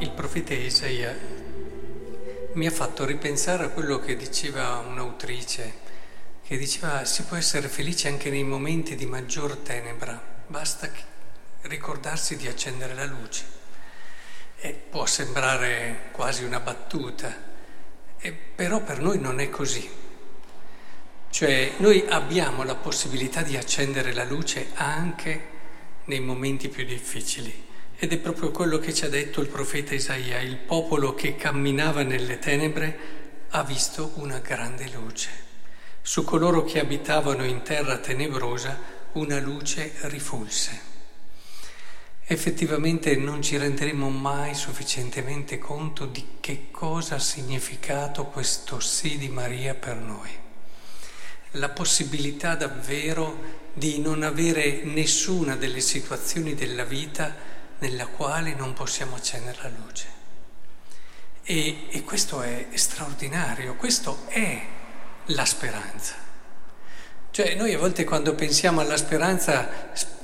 il profeta Isaia mi ha fatto ripensare a quello che diceva un'autrice, che diceva si può essere felici anche nei momenti di maggior tenebra, basta ricordarsi di accendere la luce. E può sembrare quasi una battuta, e però per noi non è così. Cioè noi abbiamo la possibilità di accendere la luce anche nei momenti più difficili. Ed è proprio quello che ci ha detto il profeta Isaia, il popolo che camminava nelle tenebre ha visto una grande luce. Su coloro che abitavano in terra tenebrosa una luce rifulse. Effettivamente non ci renderemo mai sufficientemente conto di che cosa ha significato questo sì di Maria per noi. La possibilità davvero di non avere nessuna delle situazioni della vita nella quale non possiamo accendere la luce. E, e questo è straordinario, questo è la speranza. Cioè noi a volte quando pensiamo alla speranza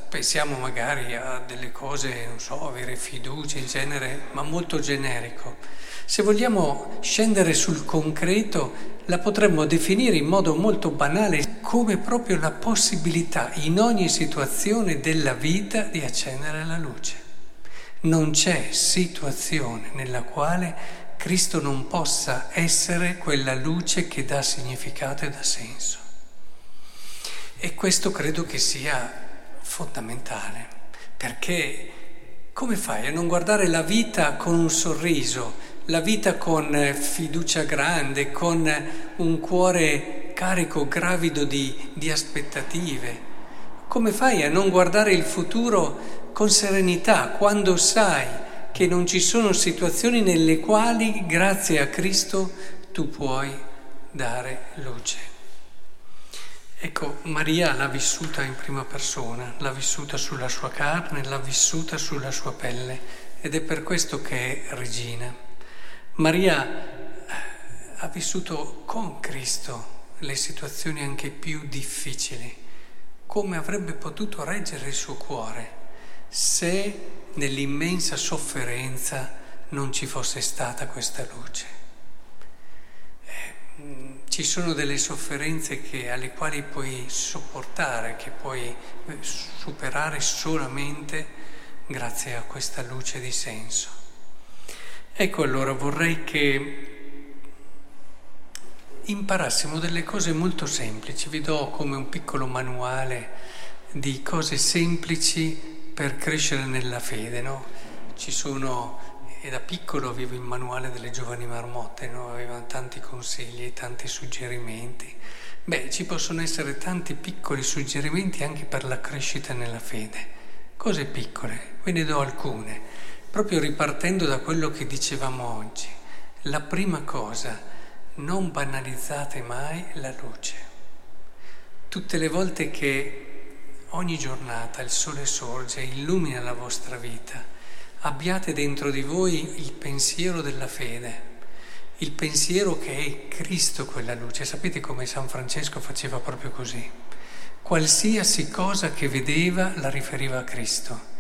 pensiamo magari a delle cose, non so, avere fiducia in genere, ma molto generico. Se vogliamo scendere sul concreto, la potremmo definire in modo molto banale come proprio la possibilità in ogni situazione della vita di accendere la luce. Non c'è situazione nella quale Cristo non possa essere quella luce che dà significato e dà senso. E questo credo che sia fondamentale, perché come fai a non guardare la vita con un sorriso, la vita con fiducia grande, con un cuore carico, gravido di, di aspettative? Come fai a non guardare il futuro con serenità quando sai che non ci sono situazioni nelle quali, grazie a Cristo, tu puoi dare luce. Ecco, Maria l'ha vissuta in prima persona, l'ha vissuta sulla sua carne, l'ha vissuta sulla sua pelle ed è per questo che è regina. Maria eh, ha vissuto con Cristo le situazioni anche più difficili, come avrebbe potuto reggere il suo cuore se nell'immensa sofferenza non ci fosse stata questa luce. Eh, mm, ci sono delle sofferenze che, alle quali puoi sopportare, che puoi eh, superare solamente grazie a questa luce di senso. Ecco allora vorrei che imparassimo delle cose molto semplici, vi do come un piccolo manuale di cose semplici per crescere nella fede, no? Ci sono, e da piccolo avevo il manuale delle giovani marmotte, no? Avevano tanti consigli e tanti suggerimenti. Beh, ci possono essere tanti piccoli suggerimenti anche per la crescita nella fede. Cose piccole, ve ne do alcune, proprio ripartendo da quello che dicevamo oggi. La prima cosa, non banalizzate mai la luce. Tutte le volte che ogni giornata il sole sorge, illumina la vostra vita. Abbiate dentro di voi il pensiero della fede, il pensiero che è Cristo quella luce. Sapete come San Francesco faceva proprio così? Qualsiasi cosa che vedeva la riferiva a Cristo.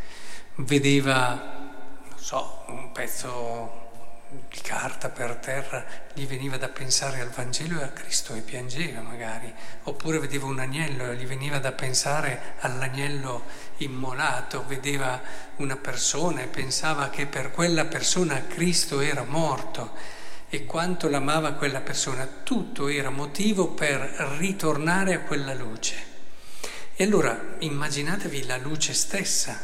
Vedeva, non so, un pezzo di carta per terra, gli veniva da pensare al Vangelo e a Cristo e piangeva magari, oppure vedeva un agnello e gli veniva da pensare all'agnello immolato, vedeva una persona e pensava che per quella persona Cristo era morto. E quanto l'amava quella persona, tutto era motivo per ritornare a quella luce. E allora immaginatevi la luce stessa,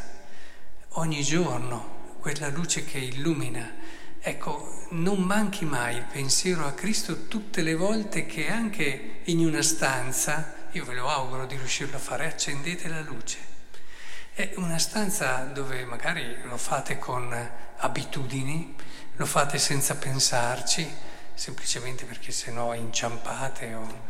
ogni giorno, quella luce che illumina Ecco, non manchi mai il pensiero a Cristo tutte le volte che anche in una stanza, io ve lo auguro di riuscirlo a fare, accendete la luce. È una stanza dove magari lo fate con abitudini, lo fate senza pensarci, semplicemente perché sennò inciampate. O...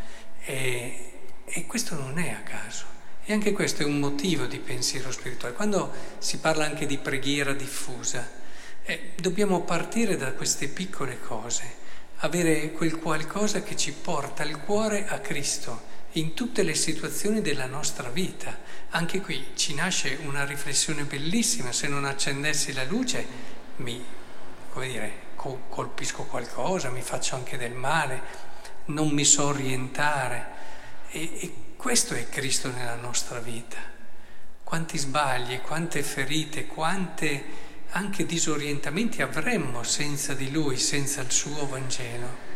E, e questo non è a caso. E anche questo è un motivo di pensiero spirituale. Quando si parla anche di preghiera diffusa, eh, dobbiamo partire da queste piccole cose, avere quel qualcosa che ci porta il cuore a Cristo in tutte le situazioni della nostra vita. Anche qui ci nasce una riflessione bellissima, se non accendessi la luce mi come dire, colpisco qualcosa, mi faccio anche del male, non mi so orientare. E, e questo è Cristo nella nostra vita. Quanti sbagli, quante ferite, quante anche disorientamenti avremmo senza di Lui, senza il suo Vangelo.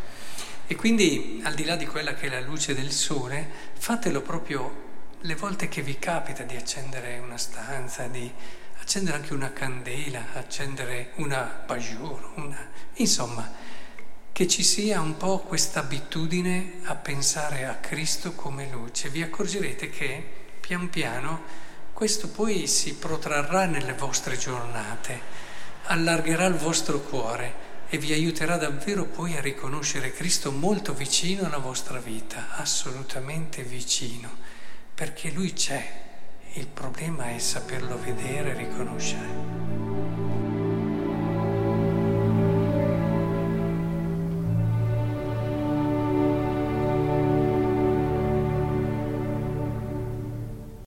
E quindi, al di là di quella che è la luce del sole, fatelo proprio le volte che vi capita di accendere una stanza, di accendere anche una candela, accendere una bajour, una... insomma, che ci sia un po' questa abitudine a pensare a Cristo come luce. Vi accorgerete che pian piano questo poi si protrarrà nelle vostre giornate, allargherà il vostro cuore e vi aiuterà davvero poi a riconoscere Cristo molto vicino alla vostra vita, assolutamente vicino, perché Lui c'è il problema è saperlo vedere e riconoscere.